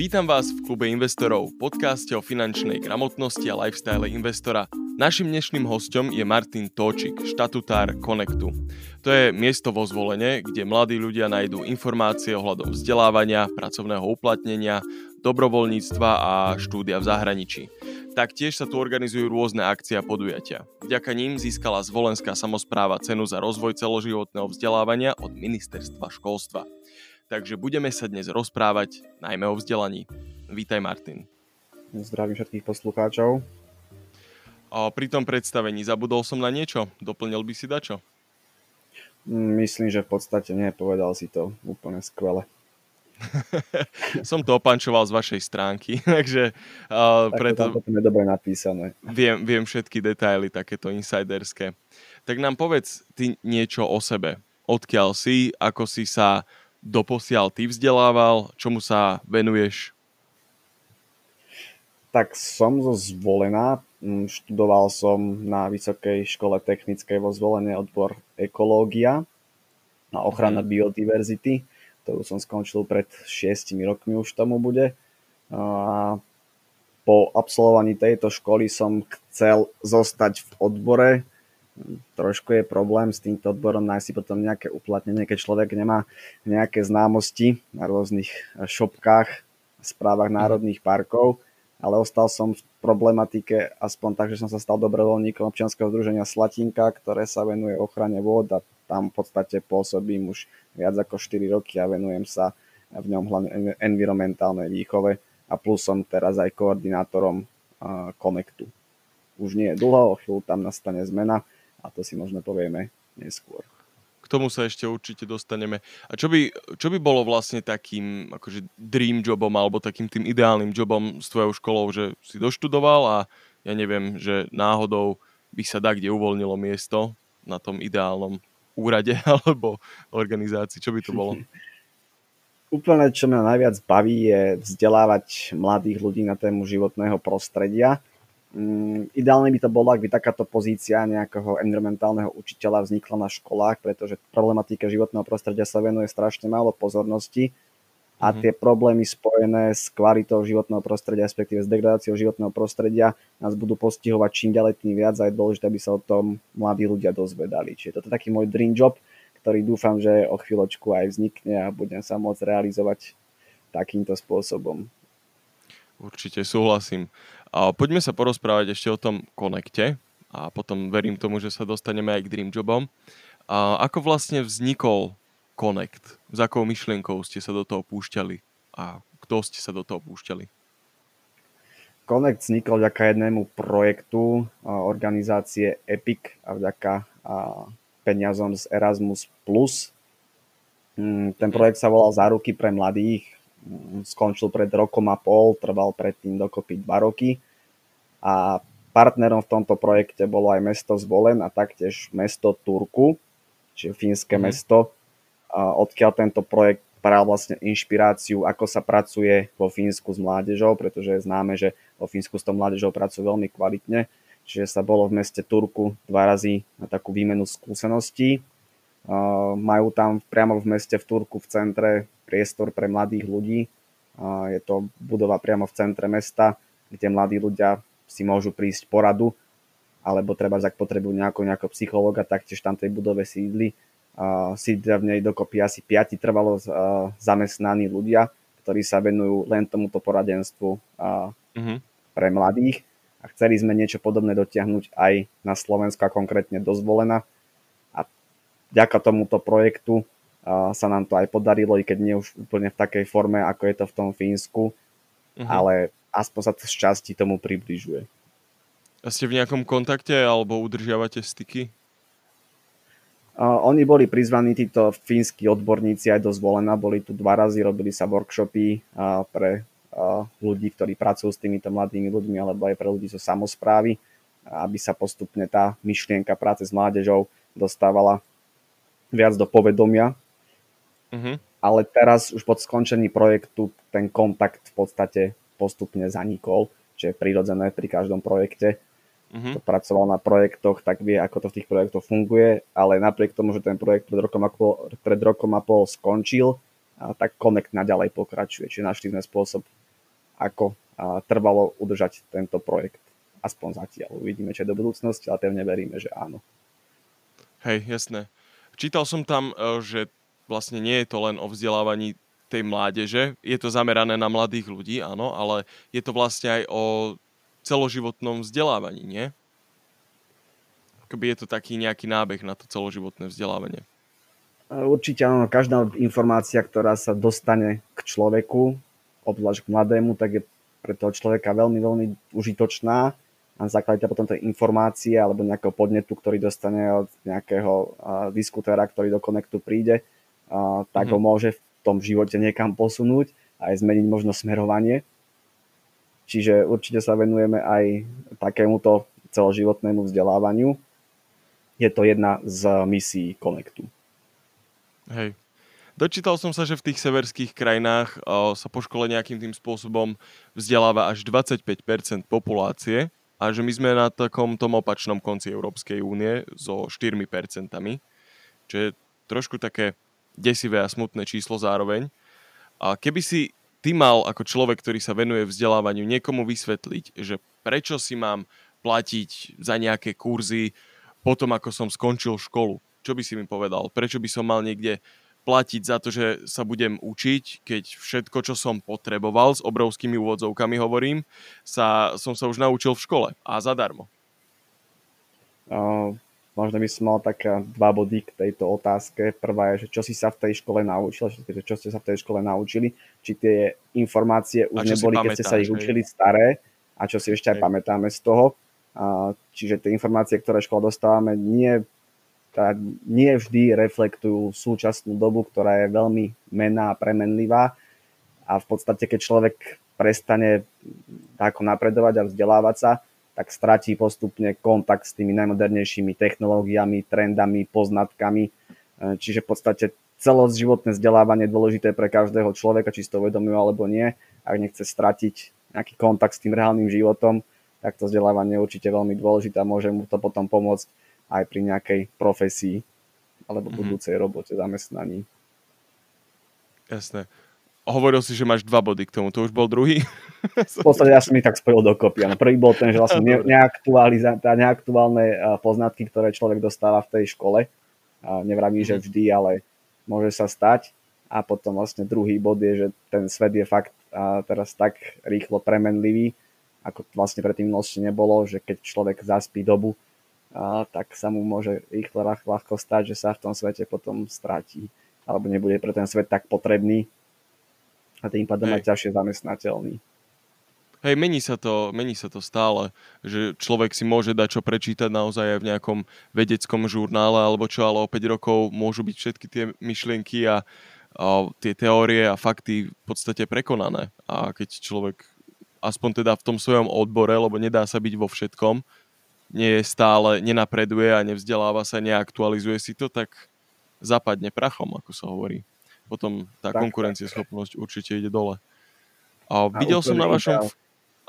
Vítam vás v klube investorov, podcaste o finančnej gramotnosti a lifestyle investora. Našim dnešným hostom je Martin Tóčik, štatutár Connectu. To je miesto vo zvolenie, kde mladí ľudia nájdú informácie ohľadom vzdelávania, pracovného uplatnenia, dobrovoľníctva a štúdia v zahraničí. Taktiež sa tu organizujú rôzne akcie a podujatia. Vďaka ním získala zvolenská samozpráva cenu za rozvoj celoživotného vzdelávania od ministerstva školstva takže budeme sa dnes rozprávať najmä o vzdelaní. Vítaj Martin. Zdravím všetkých poslucháčov. A pri tom predstavení zabudol som na niečo? Doplnil by si dačo? Myslím, že v podstate nie, povedal si to úplne skvele. som to opančoval z vašej stránky, takže uh, tak preto to je dobre napísané. Viem, viem všetky detaily, takéto insiderské. Tak nám povedz ty niečo o sebe. Odkiaľ si, ako si sa doposiaľ ty vzdelával? Čomu sa venuješ? Tak som zo Zvolená. Mm, študoval som na Vysokej škole technickej vo Zvolenie odbor ekológia a ochrana mm. biodiverzity. To som skončil pred 6 rokmi už tomu bude. A po absolvovaní tejto školy som chcel zostať v odbore, trošku je problém s týmto odborom nájsť si potom nejaké uplatnenie, keď človek nemá nejaké známosti na rôznych šopkách, správach mhm. národných parkov, ale ostal som v problematike aspoň tak, že som sa stal dobrovoľníkom občianskeho združenia Slatinka, ktoré sa venuje ochrane vôd a tam v podstate pôsobím už viac ako 4 roky a venujem sa v ňom hlavne environmentálnej výchove a plus som teraz aj koordinátorom Connectu. Už nie je dlho, o chvíľu tam nastane zmena, a to si možno povieme neskôr. K tomu sa ešte určite dostaneme. A čo by, čo by bolo vlastne takým akože dream jobom alebo takým tým ideálnym jobom s tvojou školou, že si doštudoval a ja neviem, že náhodou by sa da kde uvoľnilo miesto na tom ideálnom úrade alebo organizácii. Čo by to bolo? Úplne, čo mňa najviac baví, je vzdelávať mladých ľudí na tému životného prostredia ideálne by to bolo, ak by takáto pozícia nejakého environmentálneho učiteľa vznikla na školách, pretože problematika životného prostredia sa venuje strašne málo pozornosti a mm-hmm. tie problémy spojené s kvalitou životného prostredia, respektíve s degradáciou životného prostredia nás budú postihovať čím ďalej tým viac a je dôležité, aby sa o tom mladí ľudia dozvedali. Čiže toto je taký môj dream job, ktorý dúfam, že o chvíľočku aj vznikne a budem sa môcť realizovať takýmto spôsobom. Určite súhlasím. A poďme sa porozprávať ešte o tom konekte a potom verím tomu, že sa dostaneme aj k Dream Jobom. A ako vlastne vznikol Connect? S akou myšlienkou ste sa do toho púšťali? A kto ste sa do toho púšťali? Connect vznikol vďaka jednému projektu organizácie EPIC a vďaka peniazom z Erasmus+. Mm, ten projekt sa volal Záruky pre mladých skončil pred rokom a pol, trval predtým dokopy dva roky a partnerom v tomto projekte bolo aj mesto Zvolen a taktiež mesto Turku, čiže fínske mm. mesto, odkiaľ tento projekt bral vlastne inšpiráciu, ako sa pracuje vo Fínsku s mládežou, pretože je známe, že vo Fínsku s tou mládežou pracujú veľmi kvalitne. Čiže sa bolo v meste Turku dva razy na takú výmenu skúseností. Majú tam priamo v meste v Turku v centre priestor pre mladých ľudí. Je to budova priamo v centre mesta, kde mladí ľudia si môžu prísť poradu, alebo treba, ak potrebujú nejakého, nejakého psychológa, taktiež tam tej budove sídli. Sídlia v nej dokopy asi piati trvalo zamestnaní ľudia, ktorí sa venujú len tomuto poradenstvu mm-hmm. pre mladých. A chceli sme niečo podobné dotiahnuť aj na Slovensku a konkrétne dozvolená. A vďaka tomuto projektu sa nám to aj podarilo, i keď nie už úplne v takej forme, ako je to v tom Fínsku, uh-huh. ale aspoň sa to z časti tomu približuje. A ste v nejakom kontakte alebo udržiavate styky? Uh, oni boli prizvaní, títo fínsky odborníci aj do zvolená, boli tu dva razy, robili sa workshopy uh, pre uh, ľudí, ktorí pracujú s týmito mladými ľuďmi alebo aj pre ľudí zo samozprávy, aby sa postupne tá myšlienka práce s mládežou dostávala viac do povedomia Uh-huh. Ale teraz už pod skončení projektu ten kontakt v podstate postupne zanikol, čo je prirodzené pri každom projekte. Uh-huh. Kto pracoval na projektoch, tak vie, ako to v tých projektoch funguje, ale napriek tomu, že ten projekt pred rokom a pol, pred rokom a pol skončil, a tak Connect naďalej pokračuje. Čiže našli sme spôsob, ako trvalo udržať tento projekt. Aspoň zatiaľ. Uvidíme, čo je do budúcnosti, ale pevne veríme, že áno. Hej, jasné. Čítal som tam, e, že vlastne nie je to len o vzdelávaní tej mládeže, je to zamerané na mladých ľudí, áno, ale je to vlastne aj o celoživotnom vzdelávaní, nie? Akoby je to taký nejaký nábeh na to celoživotné vzdelávanie. Určite áno, každá informácia, ktorá sa dostane k človeku, obzvlášť k mladému, tak je pre toho človeka veľmi, veľmi užitočná na základe potom tej informácie alebo nejakého podnetu, ktorý dostane od nejakého diskutéra, ktorý do Connectu príde, tak mm-hmm. ho môže v tom živote niekam posunúť a aj zmeniť možno smerovanie. Čiže určite sa venujeme aj takémuto celoživotnému vzdelávaniu. Je to jedna z misií Connectu. Hej. Dočítal som sa, že v tých severských krajinách o, sa po škole nejakým tým spôsobom vzdeláva až 25% populácie a že my sme na takom tom opačnom konci Európskej únie so 4%, čo je trošku také desivé a smutné číslo zároveň. A keby si ty mal ako človek, ktorý sa venuje vzdelávaniu, niekomu vysvetliť, že prečo si mám platiť za nejaké kurzy potom, ako som skončil školu, čo by si mi povedal? Prečo by som mal niekde platiť za to, že sa budem učiť, keď všetko, čo som potreboval, s obrovskými úvodzovkami hovorím, sa, som sa už naučil v škole a zadarmo. Uh, možno by som mal také dva body k tejto otázke. Prvá je, že čo si sa v tej škole naučil, že čo ste sa v tej škole naučili, či tie informácie už neboli, keď ste sa ich učili staré? A čo si ešte aj pamätáme z toho. Čiže tie informácie, ktoré škola dostávame, nie tá nie vždy reflektujú súčasnú dobu, ktorá je veľmi mená a premenlivá. A v podstate, keď človek prestane ako napredovať a vzdelávať sa, tak stratí postupne kontakt s tými najmodernejšími technológiami, trendami, poznatkami. E, čiže v podstate celoživotné vzdelávanie je dôležité pre každého človeka, či si to uvedomuje alebo nie. Ak nechce stratiť nejaký kontakt s tým reálnym životom, tak to vzdelávanie je určite veľmi dôležité a môže mu to potom pomôcť aj pri nejakej profesii alebo mm-hmm. budúcej robote, zamestnaní. Jasné. Hovoril si, že máš dva body k tomu, to už bol druhý? v podstate ja som ich tak spojil dokopy. Ano. Prvý bol ten, že vlastne ne, neaktuálne poznatky, ktoré človek dostáva v tej škole. Nevraví, že mhm. vždy, ale môže sa stať. A potom vlastne druhý bod je, že ten svet je fakt teraz tak rýchlo premenlivý, ako vlastne predtým minulosti nebolo, že keď človek zaspí dobu, tak sa mu môže rýchlo ľahko stať, že sa v tom svete potom stratí alebo nebude pre ten svet tak potrebný a tým pádom aj ťažšie zamestnateľný. Hej, mení sa, to, mení sa to stále, že človek si môže dať čo prečítať naozaj aj v nejakom vedeckom žurnále alebo čo, ale o 5 rokov môžu byť všetky tie myšlienky a, a tie teórie a fakty v podstate prekonané. A keď človek aspoň teda v tom svojom odbore, lebo nedá sa byť vo všetkom, nie je stále, nenapreduje a nevzdeláva sa, neaktualizuje si to, tak zapadne prachom, ako sa hovorí. Potom tá tak, konkurencieschopnosť určite ide dole. A, a videl som na vašom... Ideál...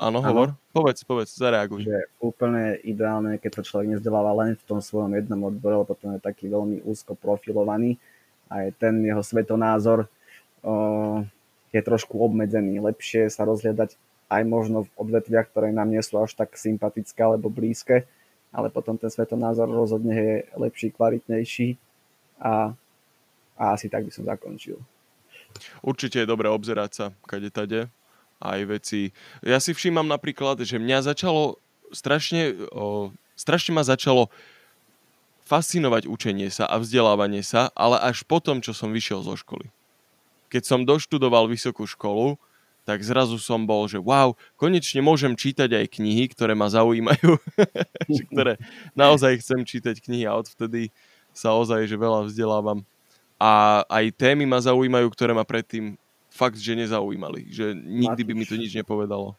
Áno, hovor. Povedz, povedz, zareaguj. Že úplne ideálne, keď to človek nevzdeláva len v tom svojom jednom odbore, lebo potom je taký veľmi úzko profilovaný a je ten jeho svetonázor o, je trošku obmedzený. Lepšie sa rozhľadať aj možno v odvetviach, ktoré nám nie sú až tak sympatické alebo blízke, ale potom ten svetonázor rozhodne je lepší, kvalitnejší a, a asi tak by som zakončil. Určite je dobré obzerať sa, kade tade, aj veci. Ja si všímam napríklad, že mňa začalo strašne, o, strašne ma začalo fascinovať učenie sa a vzdelávanie sa, ale až potom, čo som vyšiel zo školy. Keď som doštudoval vysokú školu, tak zrazu som bol, že wow, konečne môžem čítať aj knihy, ktoré ma zaujímajú, ktoré naozaj chcem čítať knihy a odvtedy sa ozaj, že veľa vzdelávam. A aj témy ma zaujímajú, ktoré ma predtým fakt, že nezaujímali. Že nikdy by mi to nič nepovedalo.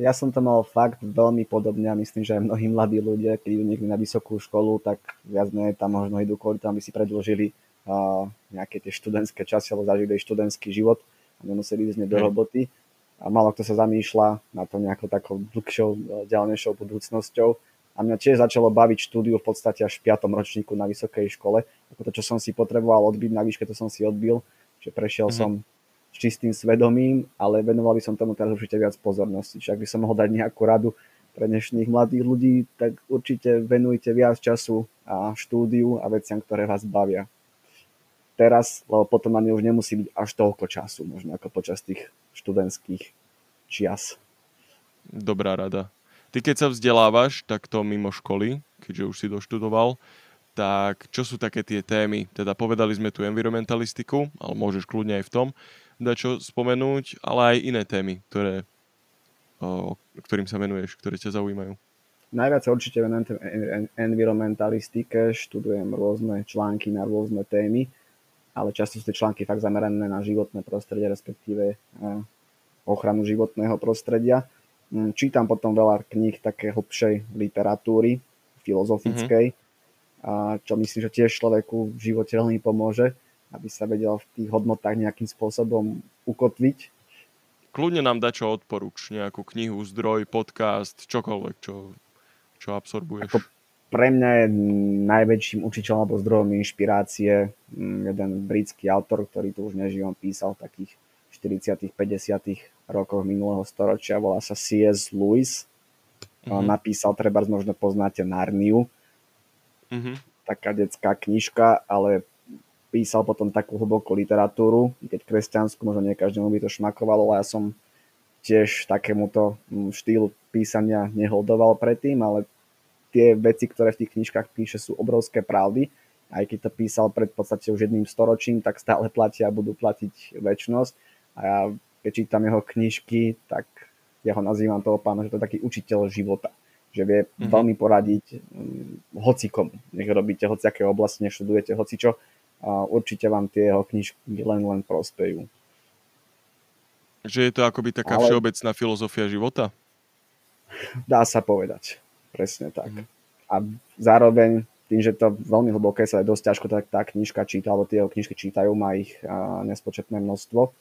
Ja som to mal fakt veľmi podobne a myslím, že aj mnohí mladí ľudia, keď idú niekde na vysokú školu, tak viac menej tam možno idú kvôli tam, aby si predložili uh, nejaké tie študentské časy alebo zažili študentský život a nemuseli ísť do roboty. A malo kto sa zamýšľa na to nejakou takou dlhšou, ďalnejšou budúcnosťou. A mňa tiež začalo baviť štúdiu v podstate až v 5. ročníku na vysokej škole. Ako to, čo som si potreboval odbiť na výške, to som si odbil. Že prešiel mm-hmm. som čistým svedomím, ale venoval by som tomu teraz určite viac pozornosti. Čiže ak by som mohol dať nejakú radu pre dnešných mladých ľudí, tak určite venujte viac času a štúdiu a veciam, ktoré vás bavia. Teraz, lebo potom ani už nemusí byť až toľko času, možno ako počas tých študentských čias. Dobrá rada. Ty keď sa vzdelávaš takto mimo školy, keďže už si doštudoval, tak čo sú také tie témy? Teda povedali sme tu environmentalistiku, ale môžeš kľudne aj v tom dať čo spomenúť, ale aj iné témy, ktoré, o, ktorým sa venuješ, ktoré ťa zaujímajú. Najviac sa určite venujem environmentalistike, študujem rôzne články na rôzne témy, ale často sú tie články fakt zamerané na životné prostredie, respektíve ochranu životného prostredia. Mm, čítam potom veľa kníh také hlbšej literatúry, filozofickej, mm-hmm a čo myslím, že tiež človeku v živote veľmi pomôže, aby sa vedel v tých hodnotách nejakým spôsobom ukotviť. Kľudne nám dá čo odporúč, nejakú knihu, zdroj, podcast, čokoľvek, čo, čo absorbuješ. Ako pre mňa je najväčším učiteľom alebo zdrojom inšpirácie mm, jeden britský autor, ktorý tu už nežije, on písal takých 40 50 rokoch minulého storočia, volá sa C.S. Lewis. Mm-hmm. Napísal, treba možno poznáte Narniu, mm-hmm. taká detská knižka, ale písal potom takú hlbokú literatúru, keď kresťanskú, možno nie každému by to šmakovalo, ale ja som tiež takémuto mm, štýlu písania neholdoval predtým, ale tie veci, ktoré v tých knižkách píše, sú obrovské pravdy. Aj keď to písal pred podstate už jedným storočím, tak stále platia a budú platiť väčšnosť. A ja, keď čítam jeho knižky, tak ja ho nazývam toho pána, že to je taký učiteľ života že vie mm-hmm. veľmi poradiť um, hocikomu. Nech robíte hociaké oblasti, nech študujete hocičo a určite vám tie jeho knižky len len prospejú. Že je to akoby taká Ale... všeobecná filozofia života? Dá sa povedať. Presne tak. Mm-hmm. A zároveň tým, že to veľmi hlboké sa je dosť ťažko tak tá knižka číta, alebo tie jeho knižky čítajú, má ich a, nespočetné množstvo,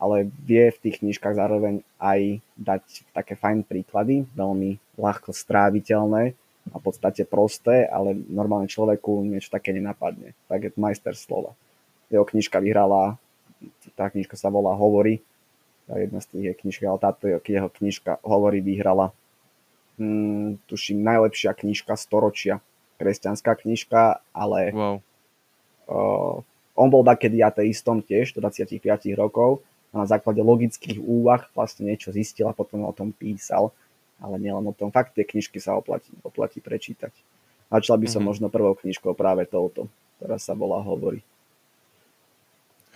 ale vie v tých knižkách zároveň aj dať také fajn príklady, veľmi ľahko stráviteľné a v podstate prosté, ale normálne človeku niečo také nenapadne. Tak je majster slova. Jeho knižka vyhrala, tá knižka sa volá Hovory, jedna z tých je knižka, ale táto jeho knižka Hovory vyhrala hmm, tuším najlepšia knižka storočia, kresťanská knižka, ale wow. uh, on bol takedy ateistom tiež do 25 rokov na základe logických úvah vlastne niečo zistil a potom o tom písal. Ale nielen o tom. Fakt tie knižky sa oplatí, oplatí prečítať. Začal by som mm-hmm. možno prvou knižkou práve touto, ktorá sa volá Hovory.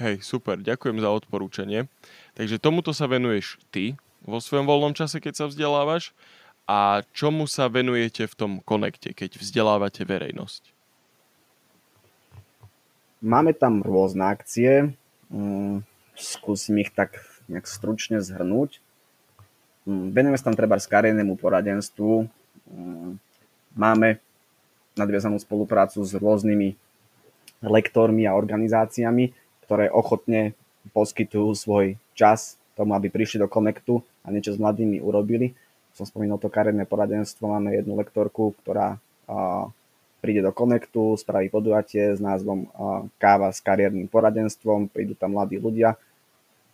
Hej, super, ďakujem za odporúčanie. Takže tomuto sa venuješ ty vo svojom voľnom čase, keď sa vzdelávaš a čomu sa venujete v tom konekte, keď vzdelávate verejnosť? Máme tam rôzne akcie. Mm, skúsim ich tak nejak stručne zhrnúť. Mm, venujeme sa tam treba s kariérnemu poradenstvu. Mm, máme nadviazanú spoluprácu s rôznymi lektormi a organizáciami, ktoré ochotne poskytujú svoj čas tomu, aby prišli do Connectu a niečo s mladými urobili. Som spomínal to kariérne poradenstvo, máme jednu lektorku, ktorá príde do Connectu, spraví podujatie s názvom Káva s kariérnym poradenstvom, prídu tam mladí ľudia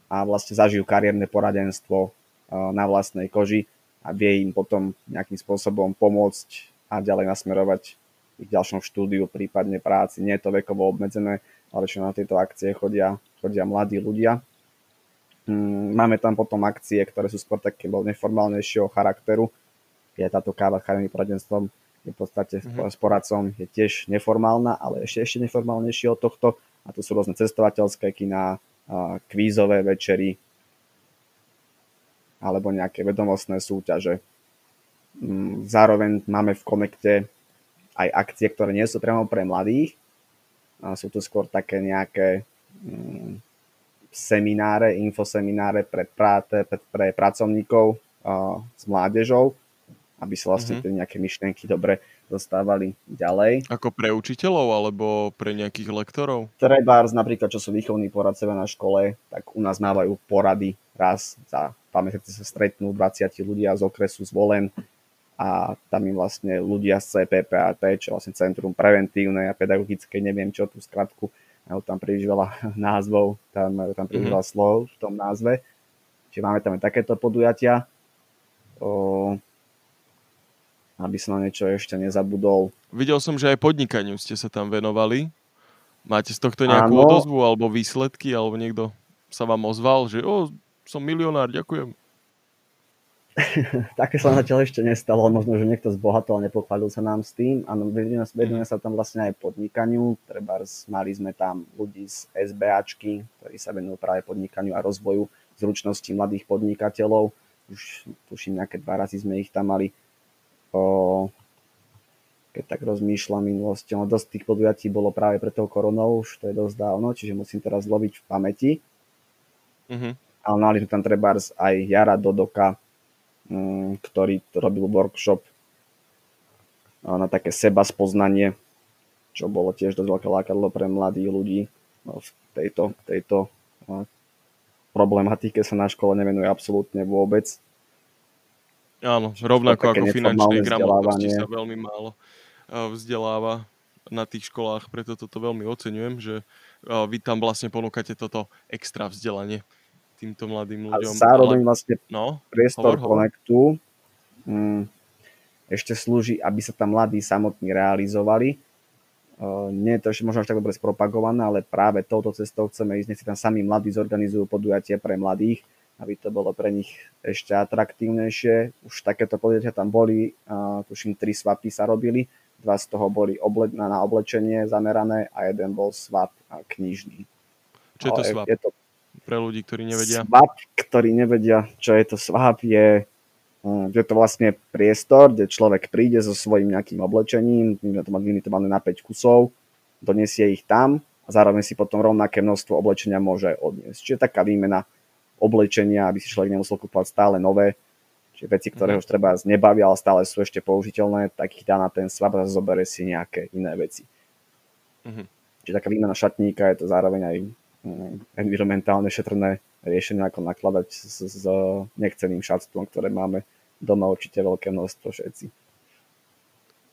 a vlastne zažijú kariérne poradenstvo na vlastnej koži a vie im potom nejakým spôsobom pomôcť a ďalej nasmerovať ich ďalšom štúdiu, prípadne práci. Nie je to vekovo obmedzené, ale čo na tieto akcie chodia, chodia mladí ľudia. Mm, máme tam potom akcie, ktoré sú skôr také neformálnejšieho charakteru. Je táto káva s poradenstvom je v podstate mm-hmm. s poradcom je tiež neformálna, ale ešte, ešte neformálnejšie od tohto. A to sú rôzne cestovateľské kina, kvízové večery alebo nejaké vedomostné súťaže. Mm, zároveň máme v Konekte aj akcie, ktoré nie sú priamo pre mladých. A sú tu skôr také nejaké mm, semináre, infosemináre pre, práte, pre, pre pracovníkov s mládežou aby sa vlastne mm-hmm. tie nejaké myšlienky dobre dostávali ďalej. Ako pre učiteľov alebo pre nejakých lektorov? Treba napríklad, čo sú výchovní poradcovia na škole, tak u nás mávajú porady raz za dva mesiace sa stretnú 20 ľudia z okresu zvolen a tam im vlastne ľudia z CPPAT, čo vlastne Centrum preventívnej a pedagogickej, neviem čo tú skratku, majú tam príliš veľa názvov, tam majú tam príliš mm-hmm. veľa slov v tom názve. Čiže máme tam aj takéto podujatia. O, aby som na niečo ešte nezabudol. Videl som, že aj podnikaniu ste sa tam venovali. Máte z tohto nejakú Áno. odozvu alebo výsledky, alebo niekto sa vám ozval, že o, som milionár, ďakujem. Také sa zatiaľ ešte nestalo, možno, že niekto zbohatol a nepochválil sa nám s tým. Áno, vedeme sa tam vlastne aj podnikaniu, treba mali sme tam ľudí z SBAčky, ktorí sa venujú práve podnikaniu a rozvoju zručností mladých podnikateľov. Už tuším, nejaké dva razy sme ich tam mali. Keď tak rozmýšľam minulosti, no dosť tých podujatí bolo práve pre tou koronou, už to je dosť dávno, čiže musím teraz loviť v pamäti. Mm-hmm. Ale mali sme tam treba aj Jara Dodoka, Mm, ktorý robil workshop na také seba spoznanie, čo bolo tiež dosť veľké lákadlo pre mladých ľudí no, v tejto, tejto problematike sa na škole nevenuje absolútne vôbec. Áno, rovnako ako finančnej gramotnosti sa veľmi málo vzdeláva na tých školách, preto toto veľmi oceňujem, že vy tam vlastne ponúkate toto extra vzdelanie týmto mladým ľuďom. A zároveň ale... vlastne no, priestor hovor, Connectu hm, ešte slúži, aby sa tam mladí samotní realizovali. Uh, nie je to ešte možno až tak dobre spropagované, ale práve touto cestou chceme ísť, nech si tam sami mladí zorganizujú podujatie pre mladých, aby to bolo pre nich ešte atraktívnejšie. Už takéto podujatia tam boli, uh, tuším, tri svapy sa robili, dva z toho boli oble- na oblečenie zamerané a jeden bol svap knižný. Čo je to svap? Je to pre ľudí, ktorí nevedia? Swap, ktorí nevedia, čo je to swap, je, je to vlastne priestor, kde človek príde so svojím nejakým oblečením, môžeme to mať limitované na 5 kusov, donesie ich tam a zároveň si potom rovnaké množstvo oblečenia môže odniesť. Čiže taká výmena oblečenia, aby si človek nemusel kúpať stále nové, čiže veci, ktoré mm-hmm. už treba nebavia, ale stále sú ešte použiteľné, tak ich dá na ten swap a zoberie si nejaké iné veci. Mm-hmm. Čiže taká výmena šatníka je to zároveň aj environmentálne šetrné riešenia, ako nakladať s, s nechceným šatstvom, ktoré máme doma určite veľké množstvo všetci.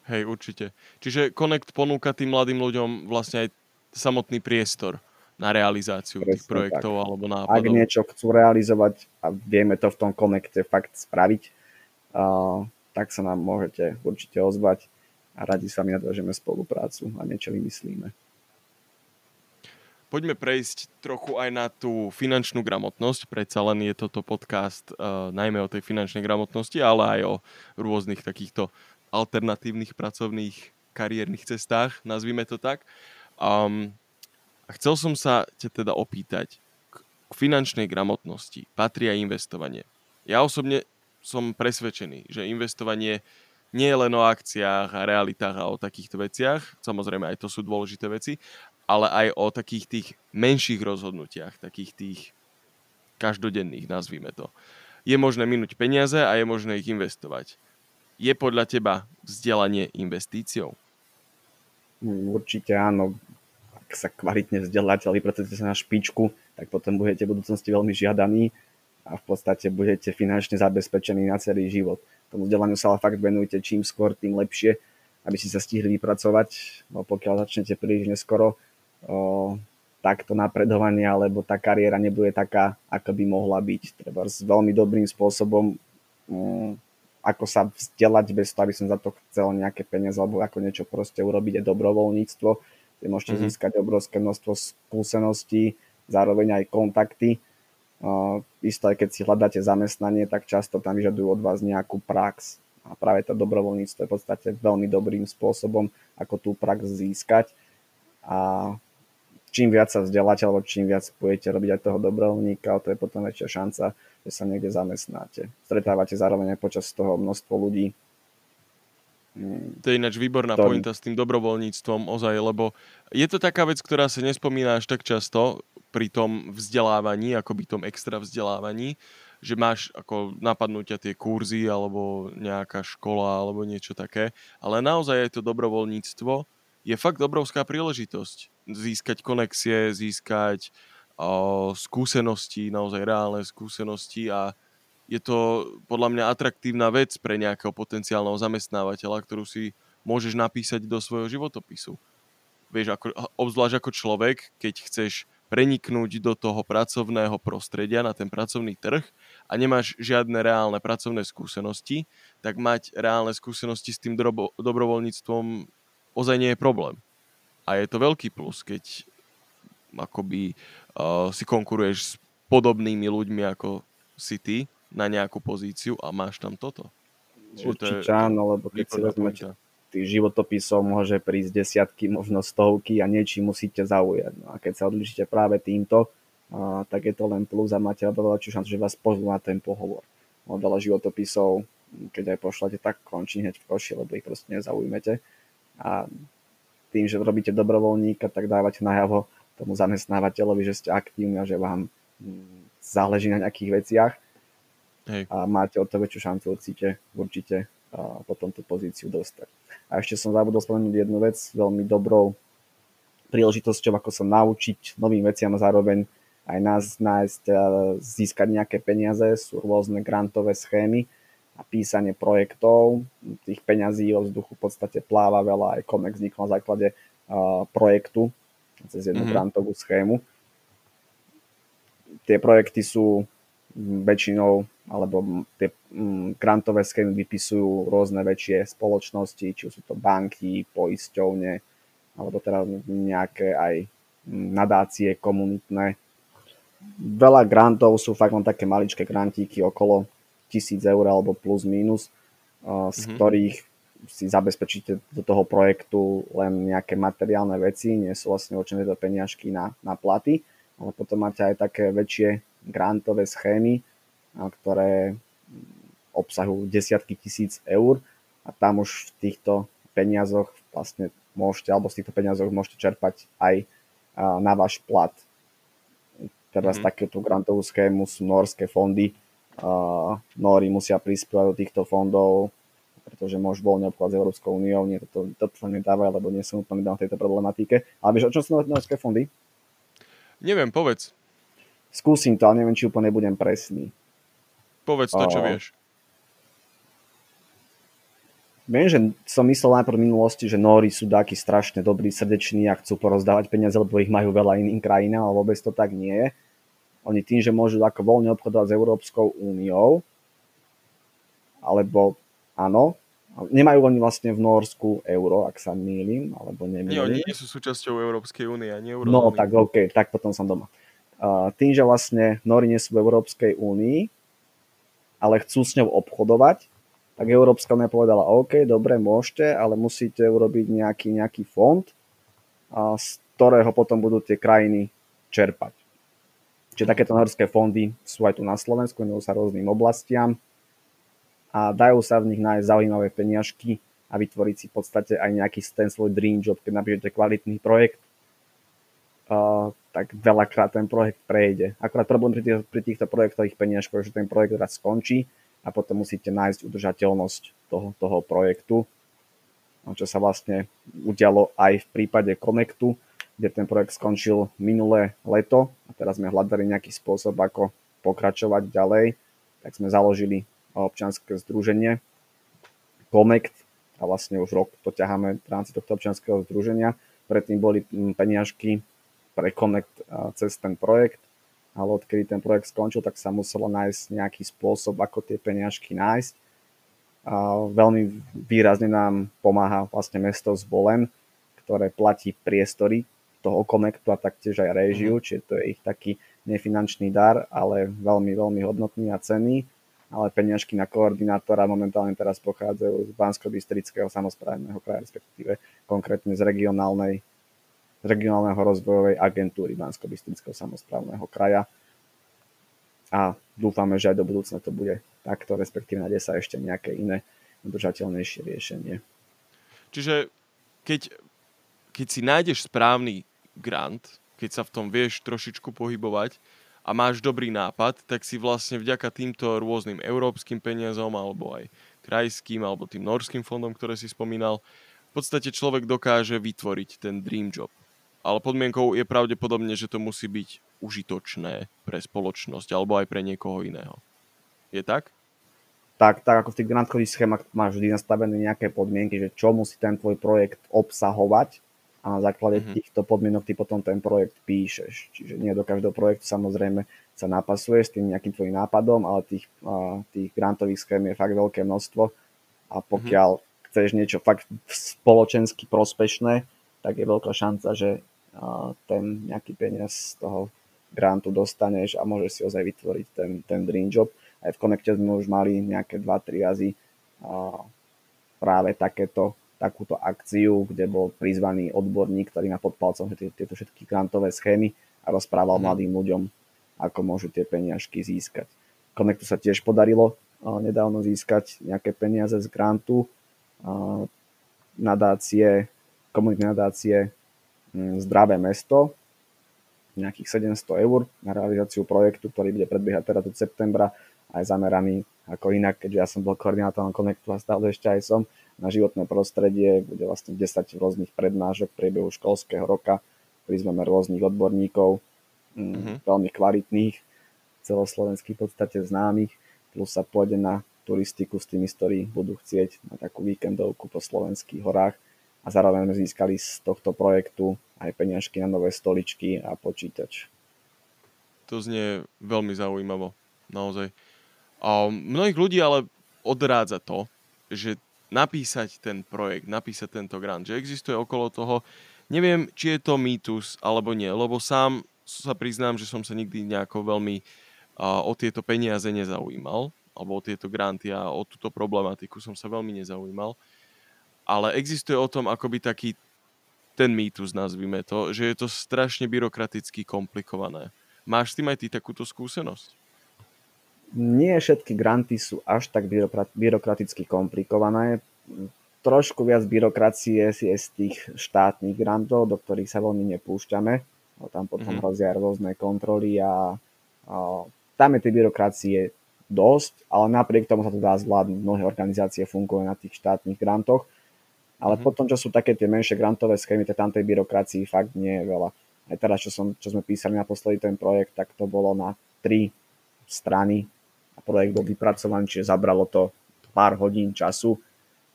Hej, určite. Čiže Connect ponúka tým mladým ľuďom vlastne aj samotný priestor na realizáciu Presne tých projektov tak. alebo nápadov. Ak niečo chcú realizovať a vieme to v tom Connecte fakt spraviť, uh, tak sa nám môžete určite ozvať a radi sa mi nadvážeme spoluprácu a niečo vymyslíme. Poďme prejsť trochu aj na tú finančnú gramotnosť. Predsa len je toto podcast uh, najmä o tej finančnej gramotnosti, ale aj o rôznych takýchto alternatívnych pracovných kariérnych cestách, nazvime to tak. Um, a chcel som sa ťa teda opýtať, k, finančnej gramotnosti patrí aj investovanie. Ja osobne som presvedčený, že investovanie nie je len o akciách a realitách a o takýchto veciach, samozrejme aj to sú dôležité veci, ale aj o takých tých menších rozhodnutiach, takých tých každodenných, nazvime to. Je možné minúť peniaze a je možné ich investovať. Je podľa teba vzdelanie investíciou? Určite áno. Sa kvalitne vzdeláte, ale vypracujete sa na špičku, tak potom budete v budúcnosti veľmi žiadaní a v podstate budete finančne zabezpečení na celý život. Tomu vzdelaniu sa ale fakt venujte čím skôr, tým lepšie, aby si sa stihli vypracovať, no pokiaľ začnete príliš neskoro, o, takto napredovanie, alebo tá kariéra nebude taká, ako by mohla byť. Treba s veľmi dobrým spôsobom, um, ako sa vzdelať bez toho, aby som za to chcel nejaké peniaze, alebo ako niečo proste urobiť, je dobrovoľníctvo, kde môžete mm-hmm. získať obrovské množstvo skúseností, zároveň aj kontakty. Uh, isto aj keď si hľadáte zamestnanie, tak často tam vyžadujú od vás nejakú prax. A práve to dobrovoľníctvo je v podstate veľmi dobrým spôsobom, ako tú prax získať. A čím viac sa vzdeláte, alebo čím viac budete robiť aj toho dobrovoľníka, to je potom väčšia šanca, že sa niekde zamestnáte. Stretávate zároveň aj počas toho množstvo ľudí. Mm. To je ináč výborná to... pointa s tým dobrovoľníctvom ozaj, lebo je to taká vec, ktorá sa nespomína až tak často pri tom vzdelávaní, ako by tom extra vzdelávaní, že máš ako napadnúť tie kurzy alebo nejaká škola alebo niečo také, ale naozaj je to dobrovoľníctvo je fakt obrovská príležitosť získať konexie, získať o, skúsenosti, naozaj reálne skúsenosti a je to podľa mňa atraktívna vec pre nejakého potenciálneho zamestnávateľa, ktorú si môžeš napísať do svojho životopisu. vieš, ako, obzvlášť ako človek, keď chceš preniknúť do toho pracovného prostredia, na ten pracovný trh a nemáš žiadne reálne pracovné skúsenosti, tak mať reálne skúsenosti s tým drobo, dobrovoľníctvom ozaj nie je problém. A je to veľký plus, keď akoby uh, si konkuruješ s podobnými ľuďmi ako si ty na nejakú pozíciu a máš tam toto. Určite to je, áno, lebo keď si vezmete tých životopisov môže prísť desiatky, možno stovky a niečím musíte zaujať. No a keď sa odlišíte práve týmto, a, tak je to len plus a máte veľa väčšiu šancu, že vás pozvú na ten pohovor. No, veľa životopisov, keď aj pošlete, tak končí hneď v koši, lebo ich proste nezaujmete. A tým, že robíte dobrovoľníka, tak dávate najavo tomu zamestnávateľovi, že ste aktívni a že vám mm, záleží na nejakých veciach. Hej. A máte o to väčšiu šancu určite, určite a potom tú pozíciu dostať. A ešte som zabudol spomenúť jednu vec, veľmi dobrou príležitosťou, ako sa naučiť novým veciam a zároveň aj nás nájsť, získať nejaké peniaze, sú rôzne grantové schémy a písanie projektov. Tých peňazí vo vzduchu v podstate pláva veľa, aj Comex vznikol na základe projektu cez jednu mm-hmm. grantovú schému. Tie projekty sú väčšinou, alebo tie grantové schémy vypisujú rôzne väčšie spoločnosti, či sú to banky, poisťovne, alebo teda nejaké aj nadácie komunitné. Veľa grantov sú fakt len také maličké grantíky okolo tisíc eur alebo plus minus, z mm-hmm. ktorých si zabezpečíte do toho projektu len nejaké materiálne veci, nie sú vlastne určené to peniažky na, na platy, ale potom máte aj také väčšie grantové schémy, ktoré obsahujú desiatky tisíc eur a tam už v týchto peniazoch vlastne môžete, alebo z týchto peniazov môžete čerpať aj na váš plat. Teraz mm-hmm. takéto grantovú schému sú norské fondy. Nóri musia prispievať do týchto fondov, pretože môžu voľne obchádzať s Európskou úniou. Nie, toto, toto sa nedáva, lebo nie som úplne na tejto problematike. Ale vieš, o čom sú norské fondy? Neviem, povedz. Skúsim to, ale neviem, či úplne budem presný. Povedz to, čo vieš. Viem, že som myslel najprv v minulosti, že Nóri sú takí strašne dobrí, srdeční a chcú porozdávať peniaze, lebo ich majú veľa iným krajinám, ale vôbec to tak nie je. Oni tým, že môžu ako voľne obchodovať s Európskou úniou, alebo áno, nemajú oni vlastne v Norsku euro, ak sa mýlim, alebo nemýlim. Nie, oni nie sú súčasťou Európskej únie, ani eurozóny. No, tak OK, tak potom som doma tým, že vlastne Nori nie sú v Európskej únii, ale chcú s ňou obchodovať, tak Európska únia povedala, OK, dobre, môžete, ale musíte urobiť nejaký, nejaký fond, z ktorého potom budú tie krajiny čerpať. Čiže takéto norské fondy sú aj tu na Slovensku, venujú sa rôznym oblastiam a dajú sa v nich nájsť zaujímavé peniažky a vytvoriť si v podstate aj nejaký ten svoj dream job, keď napíšete kvalitný projekt, tak veľakrát ten projekt prejde. Akorát problém pri, tých, pri týchto projektových peniažkoch, že ten projekt raz skončí a potom musíte nájsť udržateľnosť toho, toho projektu, čo sa vlastne udialo aj v prípade Connectu, kde ten projekt skončil minulé leto a teraz sme hľadali nejaký spôsob, ako pokračovať ďalej, tak sme založili občianske združenie Connect a vlastne už rok to ťaháme v rámci tohto občianského združenia. Predtým boli peniažky pre Connect cez ten projekt, ale odkedy ten projekt skončil, tak sa muselo nájsť nejaký spôsob, ako tie peniažky nájsť. A veľmi výrazne nám pomáha vlastne mesto Zvolen, ktoré platí priestory toho Connectu a taktiež aj režiu, mm. čiže to je ich taký nefinančný dar, ale veľmi, veľmi hodnotný a cenný. Ale peniažky na koordinátora momentálne teraz pochádzajú z Bansko-Bystrického samozprávneho kraja, respektíve konkrétne z regionálnej regionálneho rozvojovej agentúry Bansko-Bystrického samozprávneho kraja. A dúfame, že aj do budúcna to bude takto, respektíve nájde sa ešte nejaké iné udržateľnejšie riešenie. Čiže keď, keď si nájdeš správny grant, keď sa v tom vieš trošičku pohybovať a máš dobrý nápad, tak si vlastne vďaka týmto rôznym európskym peniazom alebo aj krajským alebo tým norským fondom, ktoré si spomínal, v podstate človek dokáže vytvoriť ten dream job ale podmienkou je pravdepodobne, že to musí byť užitočné pre spoločnosť alebo aj pre niekoho iného. Je tak? Tak, tak ako v tých grantových schémach máš vždy nastavené nejaké podmienky, že čo musí ten tvoj projekt obsahovať, a na základe mm-hmm. týchto podmienok ty potom ten projekt píšeš. Čiže nie do každého projektu samozrejme sa napasuje s tým nejakým tvojim nápadom, ale tých, a, tých grantových schém je fakt veľké množstvo a pokiaľ mm-hmm. chceš niečo fakt spoločensky prospešné, tak je veľká šanca, že ten nejaký peniaz z toho grantu dostaneš a môžeš si ozaj vytvoriť ten, ten dream job. Aj v Connecte sme už mali nejaké 2-3 razy práve takéto takúto akciu, kde bol prizvaný odborník, ktorý má pod palcom tieto všetky grantové schémy a rozprával mm. mladým ľuďom, ako môžu tie peniažky získať. Connectu sa tiež podarilo nedávno získať nejaké peniaze z grantu nadácie, komunitné nadácie mm, Zdravé mesto, nejakých 700 eur na realizáciu projektu, ktorý bude predbiehať teda do septembra, aj zameraný ako inak, keďže ja som bol koordinátorom Connectu a stále ešte aj som, na životné prostredie, bude vlastne 10 rôznych prednášok v priebehu školského roka, prizveme rôznych odborníkov, mm-hmm. veľmi kvalitných, celoslovenských v podstate známych, plus sa pôjde na turistiku s tými, ktorí budú chcieť na takú víkendovku po slovenských horách a zároveň sme získali z tohto projektu aj peňažky na nové stoličky a počítač. To znie veľmi zaujímavo, naozaj. A mnohých ľudí ale odrádza to, že napísať ten projekt, napísať tento grant, že existuje okolo toho, neviem, či je to mýtus alebo nie, lebo sám sa priznám, že som sa nikdy nejako veľmi o tieto peniaze nezaujímal, alebo o tieto granty a o túto problematiku som sa veľmi nezaujímal. Ale existuje o tom akoby taký ten mýtus, nazvime to, že je to strašne byrokraticky komplikované. Máš s tým aj ty takúto skúsenosť? nie všetky granty sú až tak byrokraticky komplikované. Trošku viac byrokracie je z tých štátnych grantov, do ktorých sa veľmi nepúšťame. Tam potom mm-hmm. hrozia rôzne kontroly a, a tam je tej byrokracie dosť, ale napriek tomu sa to dá zvládnuť. Mnohé organizácie fungujú na tých štátnych grantoch, ale mm-hmm. potom, čo sú také tie menšie grantové schémy, tak tam tej byrokracii fakt nie je veľa. Aj teraz, čo, som, čo sme písali naposledy ten projekt, tak to bolo na tri strany a projekt bol vypracovaný, čiže zabralo to pár hodín času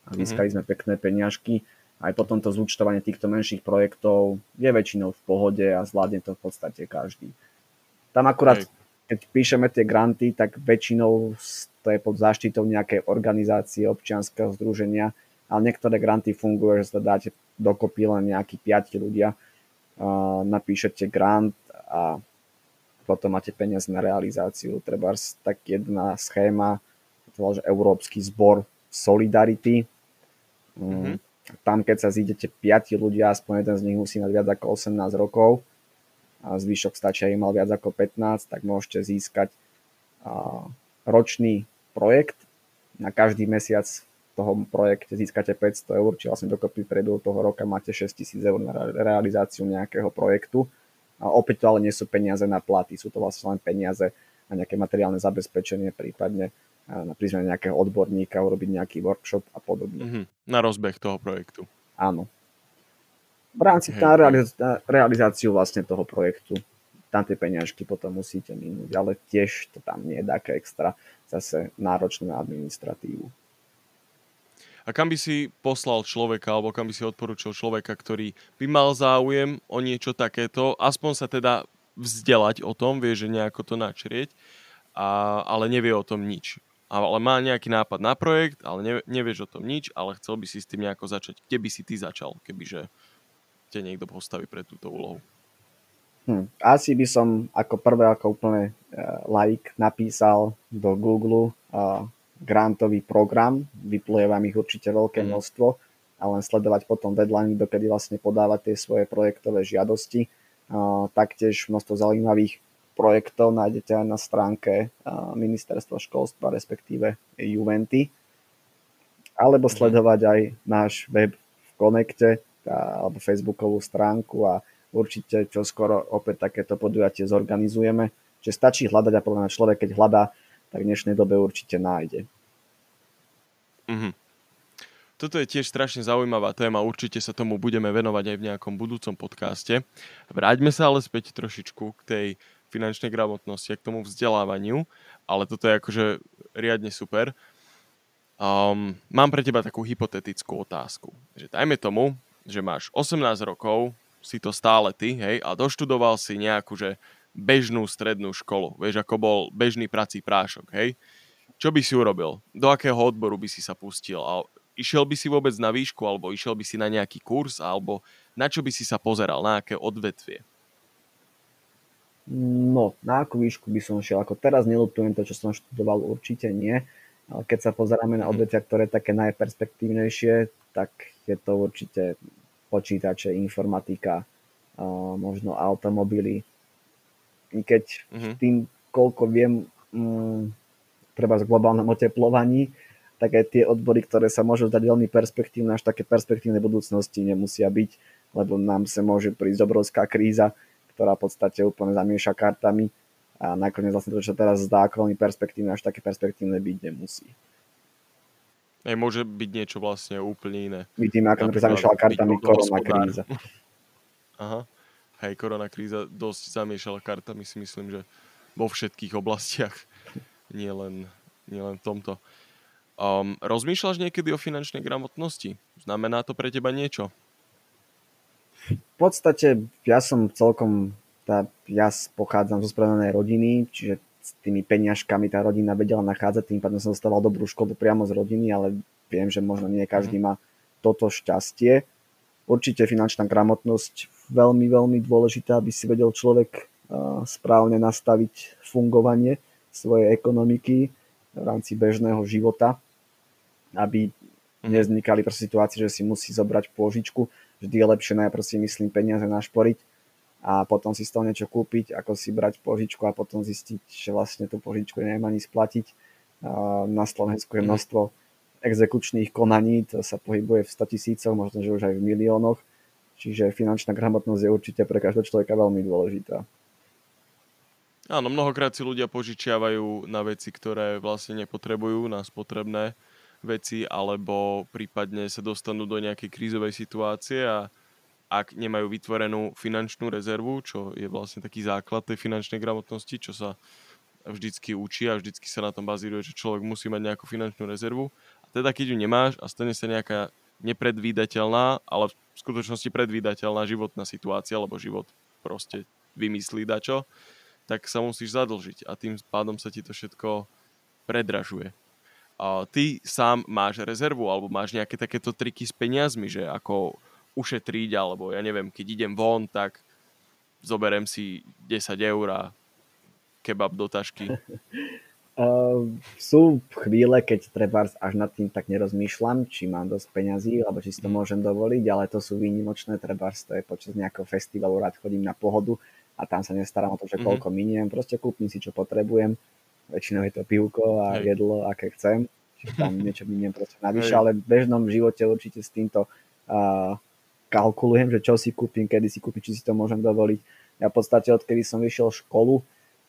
a mhm. získali sme pekné peňažky. Aj potom to zúčtovanie týchto menších projektov je väčšinou v pohode a zvládne to v podstate každý. Tam akurát, keď píšeme tie granty, tak väčšinou to je pod záštitou nejakej organizácie, občianského združenia, ale niektoré granty fungujú, že sa dáte dokopy len nejakí piati ľudia, napíšete grant a potom máte peniaze na realizáciu. Treba tak jedna schéma, to že Európsky zbor Solidarity. Mm-hmm. Tam, keď sa zídete piati ľudia, aspoň jeden z nich musí mať viac ako 18 rokov a zvyšok stačia im mal viac ako 15, tak môžete získať ročný projekt. Na každý mesiac toho projekte získate 500 eur, či vlastne dokopy priebehu toho roka máte 6000 eur na realizáciu nejakého projektu a opäť to ale nie sú peniaze na platy, sú to vlastne len peniaze na nejaké materiálne zabezpečenie, prípadne na prizvanie nejakého odborníka, urobiť nejaký workshop a podobne. Mm-hmm. Na rozbeh toho projektu. Áno. V rámci hey, na, realiz- na realizáciu vlastne toho projektu tam tie peňažky potom musíte minúť, ale tiež to tam nie je také extra zase náročné na administratívu. A kam by si poslal človeka, alebo kam by si odporúčil človeka, ktorý by mal záujem o niečo takéto, aspoň sa teda vzdelať o tom, vie, že nejako to načrieť, a, ale nevie o tom nič. Ale má nejaký nápad na projekt, ale ne, nevieš o tom nič, ale chcel by si s tým nejako začať. Kde by si ty začal, kebyže te niekto postaví pre túto úlohu? Hm. Asi by som ako prvé, ako úplne uh, like napísal do Google uh, grantový program, vypluje vám ich určite veľké mm. množstvo a len sledovať potom deadline, dokedy vlastne podávať tie svoje projektové žiadosti. Taktiež množstvo zaujímavých projektov nájdete aj na stránke ministerstva školstva, respektíve Juventy. Alebo mm. sledovať aj náš web v Konekte alebo facebookovú stránku a určite čo skoro opäť takéto podujatie zorganizujeme. Čiže stačí hľadať a podľa človek, keď hľadá, tak v dnešnej dobe určite nájde. Mm-hmm. Toto je tiež strašne zaujímavá téma, určite sa tomu budeme venovať aj v nejakom budúcom podcaste. Vráťme sa ale späť trošičku k tej finančnej gramotnosti a k tomu vzdelávaniu, ale toto je akože riadne super. Um, mám pre teba takú hypotetickú otázku. Že dajme tomu, že máš 18 rokov, si to stále ty, hej, a doštudoval si nejakú, že bežnú strednú školu, vieš, ako bol bežný prací prášok, hej. Čo by si urobil? Do akého odboru by si sa pustil? A išiel by si vôbec na výšku, alebo išiel by si na nejaký kurz, alebo na čo by si sa pozeral, na aké odvetvie? No, na akú výšku by som šiel? Ako teraz nelutujem to, čo som študoval, určite nie. Ale keď sa pozeráme na mhm. odvetvia, ktoré je také najperspektívnejšie, tak je to určite počítače, informatika, možno automobily. I keď mm-hmm. tým, koľko viem, mm, treba z globálnom oteplovaní, tak aj tie odbory, ktoré sa môžu zdať veľmi perspektívne, až také perspektívne budúcnosti nemusia byť, lebo nám sa môže prísť obrovská kríza, ktorá v podstate úplne zamieša kartami a nakoniec vlastne to, čo teraz zdá ako veľmi perspektívne, až také perspektívne byť nemusí. Aj môže byť niečo vlastne úplne iné. Vidíme, ako sme zamiešala kartami korona kríza. Aha. Hej, korona kríza dosť zamiešala kartami, si myslím, že vo všetkých oblastiach, nielen, nielen v tomto. Um, rozmýšľaš niekedy o finančnej gramotnosti? Znamená to pre teba niečo? V podstate ja som celkom, tá, ja pochádzam zo správnej rodiny, čiže s tými peňažkami tá rodina vedela nachádzať, tým pádom som dostával dobrú školu priamo z rodiny, ale viem, že možno nie každý mhm. má toto šťastie. Určite finančná gramotnosť veľmi, veľmi dôležitá, aby si vedel človek správne nastaviť fungovanie svojej ekonomiky v rámci bežného života, aby nevznikali situácie, že si musí zobrať pôžičku. Vždy je lepšie najprv si myslím peniaze našporiť, a potom si z toho niečo kúpiť, ako si brať požičku a potom zistiť, že vlastne tú požičku neviem ani splatiť. Na Slovensku je mhm. množstvo exekučných konaní, to sa pohybuje v 100 tisícoch, možno, že už aj v miliónoch. Čiže finančná gramotnosť je určite pre každého človeka veľmi dôležitá. Áno, mnohokrát si ľudia požičiavajú na veci, ktoré vlastne nepotrebujú, na spotrebné veci, alebo prípadne sa dostanú do nejakej krízovej situácie a ak nemajú vytvorenú finančnú rezervu, čo je vlastne taký základ tej finančnej gramotnosti, čo sa vždycky učí a vždycky sa na tom bazíruje, že človek musí mať nejakú finančnú rezervu. A teda keď ju nemáš a stane sa nejaká nepredvídateľná, ale v skutočnosti predvídateľná životná situácia, lebo život proste vymyslí dačo, tak sa musíš zadlžiť a tým pádom sa ti to všetko predražuje. A ty sám máš rezervu alebo máš nejaké takéto triky s peniazmi, že ako ušetriť, alebo ja neviem, keď idem von, tak zoberem si 10 eur a kebab do tašky. Uh, sú chvíle, keď treba až nad tým tak nerozmýšľam, či mám dosť peňazí, alebo či si to mhm. môžem dovoliť, ale to sú výnimočné, treba to je počas nejakého festivalu, rád chodím na pohodu a tam sa nestarám o to, že mm-hmm. koľko miniem, proste kúpim si, čo potrebujem, väčšinou je to pivko a Hej. jedlo, aké chcem, čiže tam niečo miniem proste navyše, ale v bežnom živote určite s týmto uh, kalkulujem, že čo si kúpim, kedy si kúpim, či si to môžem dovoliť. Ja v podstate odkedy som vyšiel školu,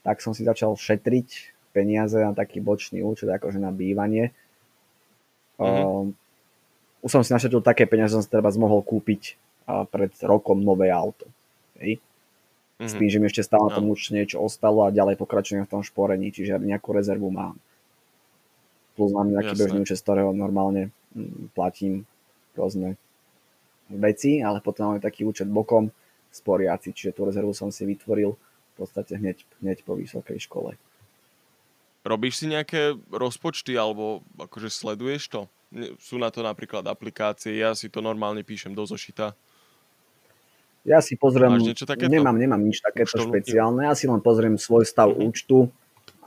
tak som si začal šetriť peniaze na taký bočný účet, akože na bývanie. Mm-hmm. Uh, už som si našetil také peniaze, som si treba mohol kúpiť uh, pred rokom nové auto. Hej? Mm-hmm. S tým, že mi ešte stále na tom no. už niečo ostalo a ďalej pokračujem v tom šporení, čiže nejakú rezervu mám. Plus mám nejaký bežný účet, z ktorého normálne mm, platím rôzne veci, ale potom máme taký účet bokom sporiaci, čiže tú rezervu som si vytvoril v podstate hneď, hneď po vysokej škole. Robíš si nejaké rozpočty alebo akože sleduješ to? Sú na to napríklad aplikácie, ja si to normálne píšem do zošita. Ja si pozriem, nemám, nemám nič takéto Účtovnú? špeciálne, ja si len pozriem svoj stav mm-hmm. účtu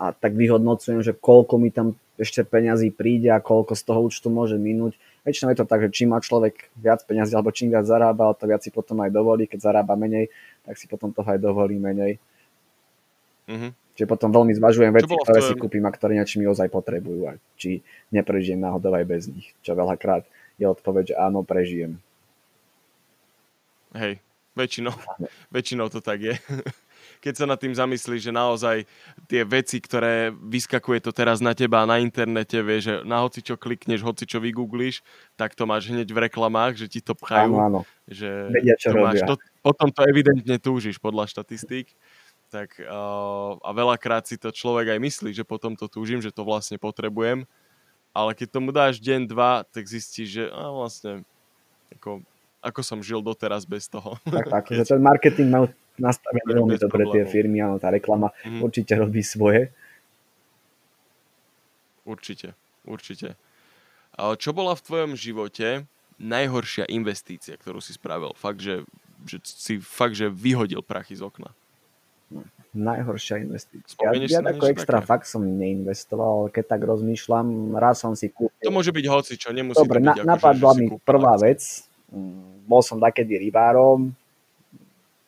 a tak vyhodnocujem, že koľko mi tam ešte peňazí príde a koľko z toho účtu môže minúť väčšinou je to tak, že čím má človek viac peniazy alebo čím viac zarába, to viac si potom aj dovolí. Keď zarába menej, tak si potom toho aj dovolí menej. Mm-hmm. Čiže potom veľmi zvažujem veci, ktoré si kúpim a ktoré niečo mi ozaj potrebujú a či neprežijem náhodou aj bez nich. Čo veľakrát je odpoveď, že áno, prežijem. Hej, väčšinou, väčšinou to tak je. keď sa nad tým zamyslíš, že naozaj tie veci, ktoré vyskakuje to teraz na teba na internete, vieš, že na hoci čo klikneš, hoci čo vygoogliš, tak to máš hneď v reklamách, že ti to pchajú. Áno, áno. Že Vedia, čo to máš, to, potom to evidentne túžiš podľa štatistík. Tak, uh, a veľakrát si to človek aj myslí, že potom to túžim, že to vlastne potrebujem. Ale keď tomu dáš deň, dva, tak zistíš, že a vlastne ako, ako som žil doteraz bez toho. Tak, tak, že ten marketing mal nastavený veľmi dobre tie firmy, áno, tá reklama mm-hmm. určite robí svoje. Určite, určite. Ale čo bola v tvojom živote najhoršia investícia, ktorú si spravil? Fakt, že, že si fakt, že vyhodil prachy z okna. Najhoršia investícia. ja, ja ako extra také? fakt som neinvestoval, keď tak rozmýšľam, raz som si kúpil. To môže byť hoci, čo nemusí Dobre, to byť, na, ako, napadla mi prvá vec. Mm, bol som takedy rybárom,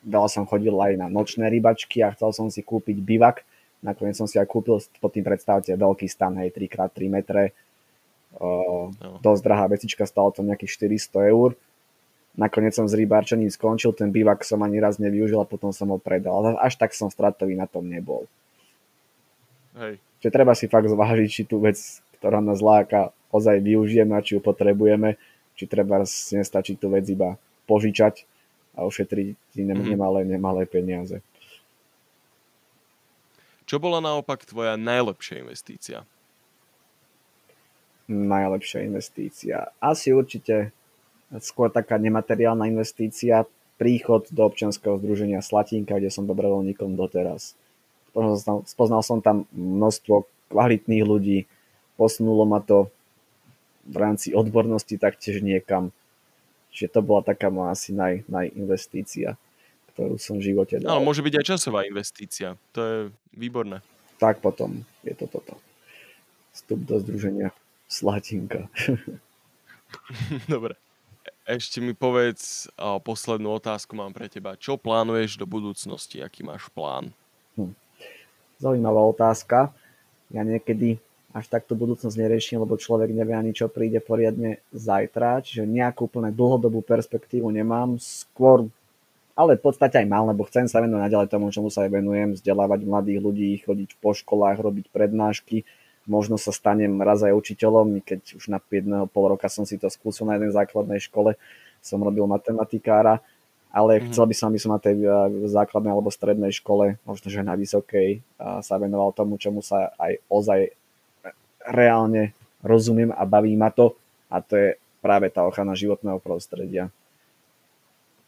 veľa som chodil aj na nočné rybačky a chcel som si kúpiť bivak Nakoniec som si aj kúpil, pod tým predstavte, veľký stan, hej, 3x3 metre. Uh, no. Dosť drahá vecička, stalo to nejakých 400 eur. Nakoniec som s rybárčením skončil, ten bývak som ani raz nevyužil a potom som ho predal. Až tak som stratový na tom nebol. Hej. Čiže treba si fakt zvážiť, či tú vec, ktorá nás láka, ozaj využijeme a či ju potrebujeme, či treba nestačí tú vec iba požičať a ušetriť mm-hmm. nemalé, nemalé peniaze. Čo bola naopak tvoja najlepšia investícia? Najlepšia investícia. Asi určite skôr taká nemateriálna investícia, príchod do občianského združenia Slatinka, kde som dobrovoľníkom doteraz. Spoznal som tam množstvo kvalitných ľudí, posunulo ma to v rámci odbornosti taktiež niekam. Čiže to bola taká moja asi naj, najinvestícia ktorú som v živote dal. Ale môže byť aj časová investícia. To je výborné. Tak potom je to toto. Vstup do združenia Slatinka. Dobre. Ešte mi povedz, poslednú otázku mám pre teba. Čo plánuješ do budúcnosti? Aký máš plán? Hm. Zaujímavá otázka. Ja niekedy až takto budúcnosť neriešim, lebo človek nevie ani čo príde poriadne zajtra, čiže nejakú úplne dlhodobú perspektívu nemám. Skôr ale v podstate aj mal, lebo chcem sa venovať naďalej tomu, čomu sa aj venujem, vzdelávať mladých ľudí, chodiť po školách, robiť prednášky, možno sa stanem raz aj učiteľom, keď už na 5,5 roka som si to skúsil na jednej základnej škole, som robil matematikára, ale mm-hmm. chcel by som, aby som na tej základnej alebo strednej škole, možno že na vysokej, sa venoval tomu, čomu sa aj ozaj reálne rozumiem a baví ma to a to je práve tá ochrana životného prostredia.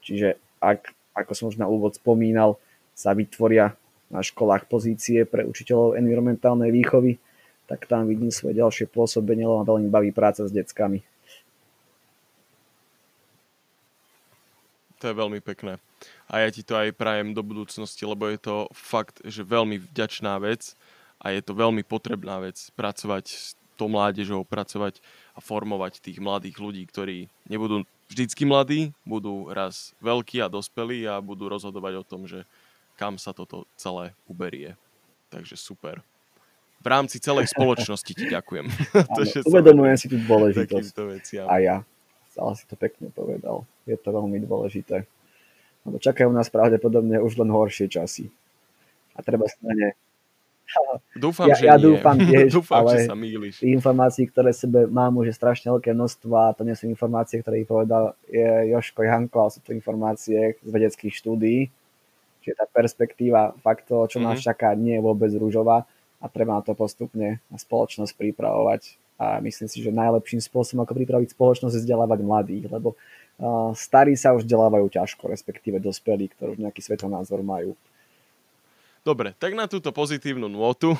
Čiže ak ako som už na úvod spomínal, sa vytvoria na školách pozície pre učiteľov environmentálnej výchovy, tak tam vidím svoje ďalšie pôsobenie, lebo ma veľmi baví práca s deckami. To je veľmi pekné. A ja ti to aj prajem do budúcnosti, lebo je to fakt, že veľmi vďačná vec a je to veľmi potrebná vec pracovať s tou mládežou, pracovať a formovať tých mladých ľudí, ktorí nebudú vždycky mladí, budú raz veľkí a dospelí a budú rozhodovať o tom, že kam sa toto celé uberie. Takže super. V rámci celej spoločnosti ti ďakujem. to, Áno, uvedomujem si tú dôležitosť. A ja. Stále si to pekne povedal. Je to veľmi dôležité. Lebo čakajú nás pravdepodobne už len horšie časy. A treba sa na ne Dúfam, ja, že ja nie. dúfam tiež, dúfam, ale že sa mýliš. informácií, ktoré sebe mám už je strašne veľké množstvo a to nie sú informácie, ktoré povedal je Joško Janko, ale sú to informácie z vedeckých štúdií. Čiže tá perspektíva fakt to, čo mm-hmm. nás mhm. čaká, nie je vôbec rúžová a treba na to postupne na spoločnosť pripravovať. A myslím si, že najlepším spôsobom, ako pripraviť spoločnosť, je vzdelávať mladých, lebo uh, starí sa už vzdelávajú ťažko, respektíve dospelí, ktorí už nejaký svetonázor majú. Dobre, tak na túto pozitívnu nôtu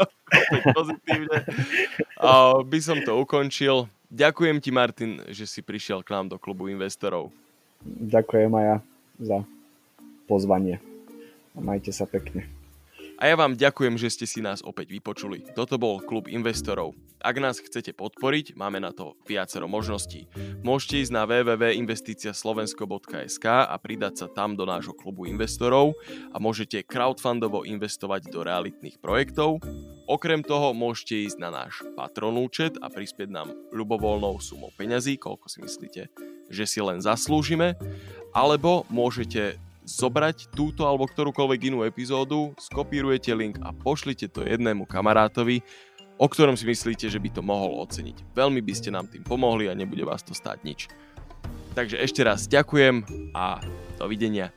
pozitívne, a by som to ukončil. Ďakujem ti, Martin, že si prišiel k nám do klubu investorov. Ďakujem aj ja za pozvanie. Majte sa pekne. A ja vám ďakujem, že ste si nás opäť vypočuli. Toto bol klub investorov. Ak nás chcete podporiť, máme na to viacero možností. Môžete ísť na www.investiciaslovensko.sk a pridať sa tam do nášho klubu investorov a môžete crowdfundovo investovať do realitných projektov. Okrem toho môžete ísť na náš patron účet a prispieť nám ľubovoľnou sumou peňazí, koľko si myslíte, že si len zaslúžime, alebo môžete zobrať túto alebo ktorúkoľvek inú epizódu, skopírujete link a pošlite to jednému kamarátovi, o ktorom si myslíte, že by to mohol oceniť. Veľmi by ste nám tým pomohli a nebude vás to stáť nič. Takže ešte raz ďakujem a dovidenia.